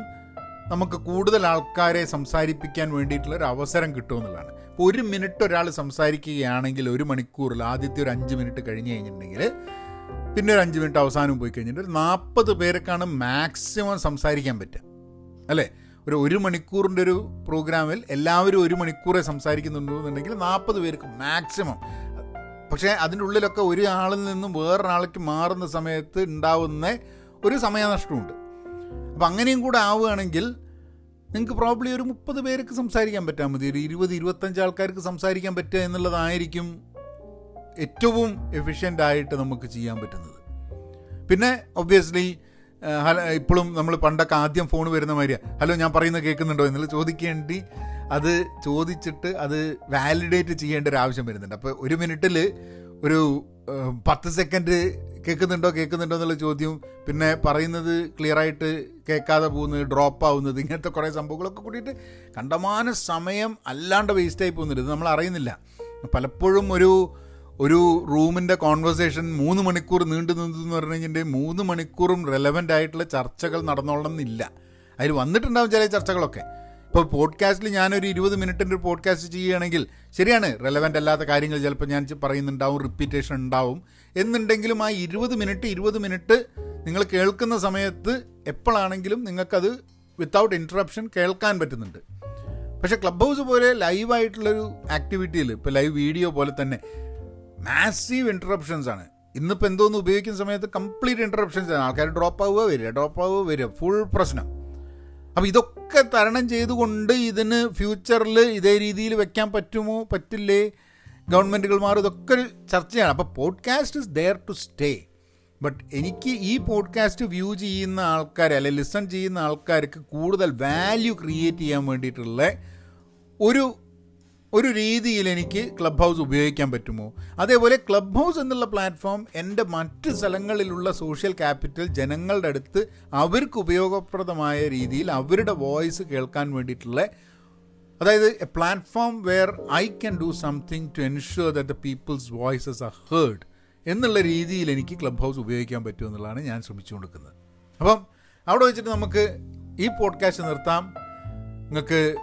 നമുക്ക് കൂടുതൽ ആൾക്കാരെ സംസാരിപ്പിക്കാൻ വേണ്ടിയിട്ടുള്ള ഒരു അവസരം കിട്ടുമെന്നുള്ളതാണ് ഇപ്പോൾ ഒരു മിനിറ്റ് ഒരാൾ സംസാരിക്കുകയാണെങ്കിൽ ഒരു മണിക്കൂറിൽ ആദ്യത്തെ ഒരു അഞ്ച് മിനിറ്റ് കഴിഞ്ഞ് കഴിഞ്ഞിട്ടുണ്ടെങ്കിൽ പിന്നെ ഒരു അഞ്ച് മിനിറ്റ് അവസാനം പോയി കഴിഞ്ഞിട്ട് ഒരു നാൽപ്പത് പേർക്കാണ് മാക്സിമം സംസാരിക്കാൻ പറ്റുക. അല്ലേ? ഒരു ഒരു മണിക്കൂറിന്റെ ഒരു പ്രോഗ്രാമിൽ എല്ലാവരും ഒരു മണിക്കൂറെ സംസാരിക്കുന്നുണ്ടെന്നുണ്ടെങ്കിൽ നാൽപ്പത് പേർക്ക് മാക്സിമം. പക്ഷേ അതിന്റെ ഉള്ളിലൊക്കെ ഒരു ആളിൽ നിന്നും വേറൊരാൾക്ക് മാറുന്ന സമയത്ത് ഉണ്ടാവുന്ന ഒരു സമയനഷ്ടമുണ്ട്. അപ്പം അങ്ങനെയും കൂടെ ആവുകയാണെങ്കിൽ നിങ്ങൾക്ക് പ്രോബ്ലി ഒരു മുപ്പത് പേർക്ക് സംസാരിക്കാൻ പറ്റാൽ മതി. ഒരു ഇരുപത് ഇരുപത്തഞ്ച് ആൾക്കാർക്ക് സംസാരിക്കാൻ പറ്റുക എന്നുള്ളതായിരിക്കും ഏറ്റവും എഫിഷ്യന്റ് ആയിട്ട് നമുക്ക് ചെയ്യാൻ പറ്റുന്നത്. പിന്നെ ഒബ്വിയസ്ലി ഇപ്പോഴും നമ്മൾ പണ്ടൊക്കെ ആദ്യം ഫോൺ വരുന്ന മാതിരിയാണ് ഹലോ ഞാൻ പറയുന്നത് കേൾക്കുന്നുണ്ടോ? എന്നുള്ള ചോദിക്കേണ്ടി അത് ചോദിച്ചിട്ട് അത് വാലിഡേറ്റ് ചെയ്യേണ്ട ഒരു ആവശ്യം വരുന്നുണ്ട്. അപ്പോൾ ഒരു മിനിറ്റിൽ ഒരു പത്ത് സെക്കൻഡ് കേൾക്കുന്നുണ്ടോ കേൾക്കുന്നുണ്ടോ എന്നുള്ള ചോദ്യവും പിന്നെ പറയുന്നത് ക്ലിയറായിട്ട് കേൾക്കാതെ പോകുന്നത് ഡ്രോപ്പ് ആവുന്നത് ഇങ്ങനത്തെ കുറേ സംഭവങ്ങളൊക്കെ കൂടിയിട്ട് കണ്ടമാന സമയം അല്ലാണ്ട് വേസ്റ്റായി പോകുന്നുണ്ട്. ഇത് നമ്മൾ അറിയുന്നില്ല. പലപ്പോഴും ഒരു ഒരു റൂമിന്റെ കോൺവെർസേഷൻ മൂന്ന് മണിക്കൂർ നീണ്ടു നിന്നെന്ന് പറഞ്ഞു കഴിഞ്ഞിട്ടുണ്ടെങ്കിൽ മൂന്ന് മണിക്കൂറും റെലവന്റ് ആയിട്ടുള്ള ചർച്ചകൾ നടന്നോളണം എന്നില്ല. അതിൽ വന്നിട്ടുണ്ടാവും ചില ചർച്ചകളൊക്കെ. ഇപ്പോൾ പോഡ്കാസ്റ്റിൽ ഞാനൊരു ഇരുപത് മിനിറ്റിന്റെ ഒരു പോഡ്കാസ്റ്റ് ചെയ്യുകയാണെങ്കിൽ ശരിയാണ് റെലവന്റ് അല്ലാത്ത കാര്യങ്ങൾ ചിലപ്പോൾ ഞാൻ പറയുന്നുണ്ടാവും റിപ്പീറ്റേഷൻ ഉണ്ടാവും. എന്നുണ്ടെങ്കിലും ആ ഇരുപത് മിനിറ്റ് ഇരുപത് മിനിറ്റ് നിങ്ങൾ കേൾക്കുന്ന സമയത്ത് എപ്പോഴാണെങ്കിലും നിങ്ങൾക്കത് വിത്തൗട്ട് ഇന്ററപ്ഷൻ കേൾക്കാൻ പറ്റുന്നുണ്ട്. പക്ഷേ ക്ലബ് ഹൗസ് പോലെ ലൈവായിട്ടുള്ളൊരു ആക്ടിവിറ്റിയിൽ ഇപ്പോൾ ലൈവ് വീഡിയോ പോലെ തന്നെ മാസീവ് ഇന്ററപ്ഷൻസ് ആണ്. ഇന്നിപ്പോൾ എന്തോന്ന് ഉപയോഗിക്കുന്ന സമയത്ത് കംപ്ലീറ്റ് ഇന്ററപ്ഷൻസ് ആണ്. ആൾക്കാർ ഡ്രോപ്പ് ആവുക വരിക ഡ്രോപ്പ് ആവുക വരിക ഫുൾ പ്രശ്നം. അപ്പോൾ ഇതൊക്കെ തരണം ചെയ്തുകൊണ്ട് ഇതിന് ഫ്യൂച്ചറിൽ ഇതേ രീതിയിൽ വെക്കാൻ പറ്റുമോ? പറ്റില്ലേ? ഗവൺമെന്റുകൾ മാറും. ഇതൊക്കെ ഒരു ചർച്ചയാണ്. അപ്പോൾ podcast is there to stay but എനിക്ക് ഈ പോഡ്കാസ്റ്റ് വ്യൂ ചെയ്യുന്ന ആൾക്കാർ അല്ലെ ലിസൺ ചെയ്യുന്ന ആൾക്കാർക്ക് കൂടുതൽ വാല്യൂ ക്രിയേറ്റ് ചെയ്യാൻ വേണ്ടിയിട്ടുള്ള ഒരു ഒരു രീതിയിൽ എനിക്ക് ക്ലബ് ഹൗസ് ഉപയോഗിക്കാൻ പറ്റുമോ? അതേപോലെ ക്ലബ് ഹൗസ് എന്നുള്ള പ്ലാറ്റ്ഫോം എന്റെ മറ്റ് സ്ഥലങ്ങളിലുള്ള സോഷ്യൽ ക്യാപിറ്റൽ ജനങ്ങളുടെ അടുത്ത് അവർക്ക് ഉപയോഗപ്രദമായ രീതിയിൽ അവരുടെ വോയിസ് കേൾക്കാൻ വേണ്ടിയിട്ടുള്ള അതായത് a platform where I can do something to ensure that the people's voices are heard എന്നുള്ള രീതിയിൽ എനിക്ക് ക്ലബ് ഹൗസ് ഉപയോഗിക്കാൻ പറ്റുമോ എന്നുള്ളതാണ് ഞാൻ ശ്രമിച്ചു കൊടുക്കുന്നത് അപ്പം അവിടെ വെച്ചിട്ട് നമുക്ക് ഈ പോഡ്കാസ്റ്റ് നിർത്താം. നിങ്ങൾക്ക്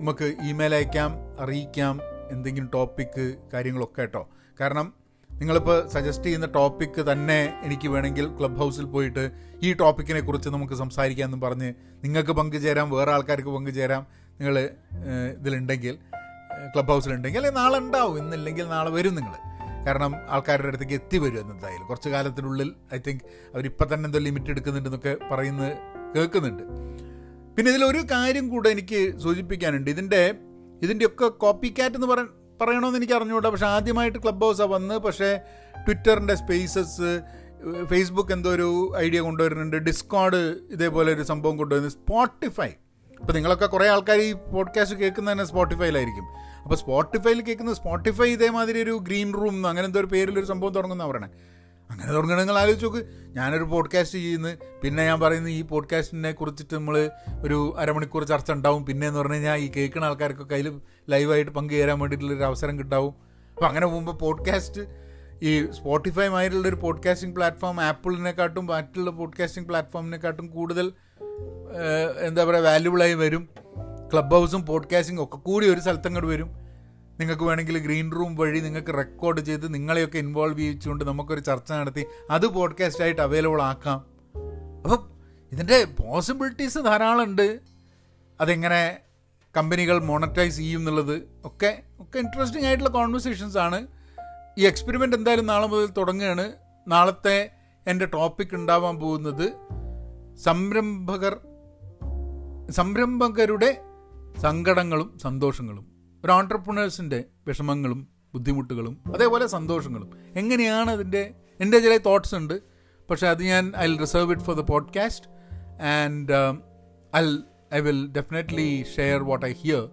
നമുക്ക് ഇമെയിൽ അയക്കാം. അറിയിക്കാം എന്തെങ്കിലും ടോപ്പിക്ക് കാര്യങ്ങളൊക്കെ കേട്ടോ കാരണം നിങ്ങളിപ്പോൾ സജസ്റ്റ് ചെയ്യുന്ന ടോപ്പിക്ക് തന്നെ എനിക്ക് വേണമെങ്കിൽ ക്ലബ് ഹൗസിൽ പോയിട്ട് ഈ ടോപ്പിക്കിനെ കുറിച്ച് നമുക്ക് സംസാരിക്കാമെന്നും പറഞ്ഞ് നിങ്ങൾക്ക് പങ്കുചേരാം വേറെ ആൾക്കാർക്ക് പങ്കുചേരാം നിങ്ങൾ ഇതിലുണ്ടെങ്കിൽ ക്ലബ് ഹൗസിലുണ്ടെങ്കിൽ അല്ലെങ്കിൽ നാളെ ഉണ്ടാവും ഇന്നില്ലെങ്കിൽ നാളെ വരും നിങ്ങൾ കാരണം ആൾക്കാരുടെ അടുത്തേക്ക് എത്തി വരും എന്തായാലും. കുറച്ച് കാലത്തിനുള്ളിൽ ഐ തിങ്ക് അവരിപ്പോൾ തന്നെ എന്തോ ലിമിറ്റ് എടുക്കുന്നുണ്ടെന്നൊക്കെ പറയുന്നത് കേൾക്കുന്നുണ്ട്. പിന്നെ ഇതിലൊരു കാര്യം കൂടെ എനിക്ക് സൂചിപ്പിക്കാനുണ്ട്. ഇതിന്റെ ഇതിന്റെയൊക്കെ കോപ്പി കാറ്റ് എന്ന് പറ പറയണമെന്ന് എനിക്ക് അറിഞ്ഞുകൂടാ പക്ഷേ ആദ്യമായിട്ട് ക്ലബ് ഹൗസാണ് വന്ന് പക്ഷേ ട്വിറ്ററിന്റെ സ്പേസസ് ഫേസ്ബുക്ക് എന്തോ ഒരു ഐഡിയ കൊണ്ടുവരുന്നുണ്ട്. ഡിസ്കോഡ് ഇതേപോലെ ഒരു സംഭവം കൊണ്ടുവരുന്നു. സ്പോട്ടിഫൈ ഇപ്പോൾ നിങ്ങളൊക്കെ കുറേ ആൾക്കാർ ഈ പോഡ്കാസ്റ്റ് കേൾക്കുന്നത് തന്നെ സ്പോട്ടിഫൈയിലായിരിക്കും അപ്പോൾ സ്പോട്ടിഫൈയിൽ കേൾക്കുന്ന സ്പോട്ടിഫൈ ഇതേമാതിരി ഒരു ഗ്രീൻ റൂം അങ്ങനെ എന്തോ ഒരു പേരിലൊരു സംഭവം തുടങ്ങുന്ന പറയണേ. അങ്ങനെ തുടങ്ങണം നിങ്ങൾ ആലോചിച്ച് നോക്ക്. ഞാനൊരു പോഡ്കാസ്റ്റ് ചെയ്യുന്നു. പിന്നെ ഞാൻ പറയുന്നത് ഈ പോഡ്കാസ്റ്റിനെ കുറിച്ചിട്ട് നമ്മൾ ഒരു അരമണിക്കൂർ ചർച്ച ഉണ്ടാവും. പിന്നെ എന്ന് പറഞ്ഞു കഴിഞ്ഞാൽ ഈ കേൾക്കുന്ന ആൾക്കാർക്കൊക്കെ അതിൽ ലൈവായിട്ട് പങ്കുചേരാൻ വേണ്ടിയിട്ടുള്ളൊരു അവസരം കിട്ടാവും. അപ്പോൾ അങ്ങനെ പോകുമ്പോൾ പോഡ്കാസ്റ്റ് ഈ സ്പോട്ടിഫൈ മാതിരിയുള്ളൊരു പോഡ്കാസ്റ്റിംഗ് പ്ലാറ്റ്ഫോം ആപ്പിളിനെക്കാട്ടും മറ്റുള്ള പോഡ്കാസ്റ്റിംഗ് പ്ലാറ്റ്ഫോമിനെക്കാട്ടും കൂടുതൽ എന്താ പറയുക വാല്യുബിളായി വരും. ക്ലബ് ഹൗസും പോഡ്കാസ്റ്റിംഗ് ഒക്കെ കൂടി ഒരു സ്ഥലത്തങ്ങോട്ട് വരും. നിങ്ങൾക്ക് വേണമെങ്കിൽ ഗ്രീൻ റൂം വഴി നിങ്ങൾക്ക് റെക്കോർഡ് ചെയ്ത് നിങ്ങളെയൊക്കെ ഇൻവോൾവ് ചെയ്യിച്ചുകൊണ്ട് നമുക്കൊരു ചർച്ച നടത്തി. അത് പോഡ്കാസ്റ്റ് ആയിട്ട് അവൈലബിൾ ആക്കാം. അപ്പം ഇതിന്റെ പോസിബിലിറ്റീസ് ധാരാളം ഉണ്ട് അതെങ്ങനെ കമ്പനികൾ മോണറ്റൈസ് ചെയ്യും എന്നുള്ളത് ഒക്കെ ഒക്കെ ഇൻട്രസ്റ്റിംഗ് ആയിട്ടുള്ള കോൺവെർസേഷൻസ് ആണ്. ഈ എക്സ്പെരിമെന്റ് എന്തായാലും നാളെ മുതൽ തുടങ്ങുകയാണ്. നാളത്തെ എന്റെ ടോപ്പിക് ഉണ്ടാവാൻ പോകുന്നത് സംരംഭകർ സംരംഭകരുടെ സങ്കടങ്ങളും സന്തോഷങ്ങളും. ഒരു ഓൺടർപ്രണേഴ്സിന്റെ വിഷമങ്ങളും ബുദ്ധിമുട്ടുകളും അതേപോലെ സന്തോഷങ്ങളും. എങ്ങനെയാണ് അതിന്റെ എന്റെ ചില തോട്ട്സ് ഉണ്ട്. പക്ഷെ അത് ഞാൻ I will reserve it for the podcast and I I will definitely share what I hear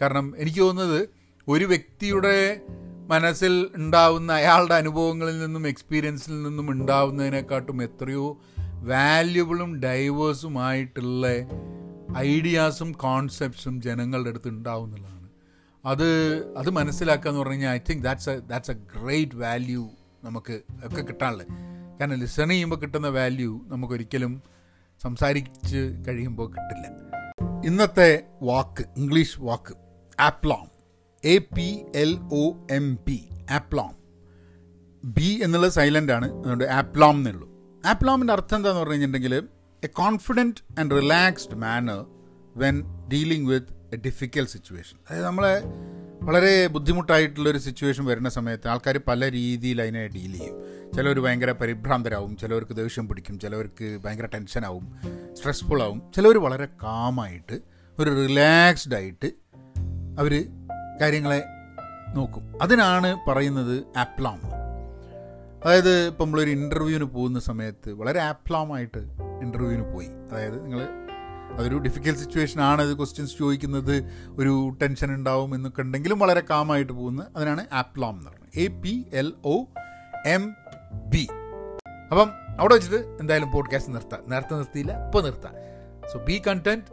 കാരണം എനിക്ക് തോന്നുന്നത് ഒരു വ്യക്തിയുടെ മനസ്സിൽ ഉണ്ടാവുന്ന അയാളുടെ അനുഭവങ്ങളിൽ നിന്നും എക്സ്പീരിയൻസിൽ നിന്നും ഉണ്ടാവുന്നതിനെക്കാട്ടും എത്രയോ വാല്യുബിളും ഡൈവേഴ്സുമായിട്ടുള്ള ഐഡിയാസും കോൺസെപ്റ്റ്സും ജനങ്ങളുടെ അടുത്ത് ഉണ്ടാവും എന്നുള്ളതാണ്. അത് അത് മനസ്സിലാക്കുക എന്ന് പറഞ്ഞു കഴിഞ്ഞാൽ I think that's a that's a great value നമുക്ക് ഒക്കെ കിട്ടാനുള്ളത്. കാരണം ലിസൺ ചെയ്യുമ്പോൾ കിട്ടുന്ന വാല്യൂ നമുക്കൊരിക്കലും സംസാരിച്ച് കഴിയുമ്പോൾ കിട്ടില്ല. ഇന്നത്തെ വാക്ക് English walk aplomb A P L O M B aplomb B എന്നുള്ളത് സൈലന്റ് ആണ്. അതുകൊണ്ട് ആപ്ലോം എന്നുള്ളൂ. ആപ്ലോമിന്റെ അർത്ഥം എന്താണെന്ന് പറഞ്ഞു കഴിഞ്ഞിട്ടുണ്ടെങ്കിൽ a confident and relaxed manner when dealing with a difficult situation അതായത് നമ്മളെ വളരെ ബുദ്ധിമുട്ടായിട്ടുള്ളൊരു സിറ്റുവേഷൻ വരുന്ന സമയത്ത് ആൾക്കാർ പല രീതിയിൽ അതിനെ ഡീൽ ചെയ്യും. ചിലവർ ഭയങ്കര പരിഭ്രാന്തരാകും ചിലവർക്ക് ദേഷ്യം പിടിക്കും ചിലവർക്ക് ഭയങ്കര ടെൻഷനാവും സ്ട്രെസ്ഫുൾ ആവും. ചിലവർ വളരെ കാമായിട്ട് ഒരു റിലാക്സ്ഡ് ആയിട്ട് അവർ കാര്യങ്ങളെ നോക്കും. അതിനാണ് പറയുന്നത് ആപ്ലാം അതായത് ഇപ്പം നമ്മളൊരു ഇന്റർവ്യൂവിന് പോകുന്ന സമയത്ത് വളരെ ആപ്ലാമായിട്ട് ഇന്റർവ്യൂവിന് പോയി. അതായത് നിങ്ങൾ അതൊരു ഡിഫിക്കൽട്ട് സിറ്റുവേഷൻ ആണ് അത് ക്വസ്റ്റ്യൻസ് ചോദിക്കുന്നത് ഒരു ടെൻഷൻ ഉണ്ടാവും എന്നൊക്കെ ഉണ്ടെങ്കിലും വളരെ കാമായിട്ട് പോകുന്ന അതിനാണ് ആപ്ലാം എന്ന് പറയുന്നത്. A P L O M B അപ്പം അവിടെ വെച്ചിട്ട് എന്തായാലും പോഡ്കാസ്റ്റ് നിർത്താം. നേരത്തെ നിർത്തിയില്ല ഇപ്പോൾ നിർത്താം. So be content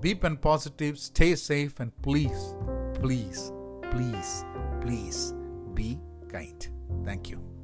be pen positive stay safe and please please please please be kind thank you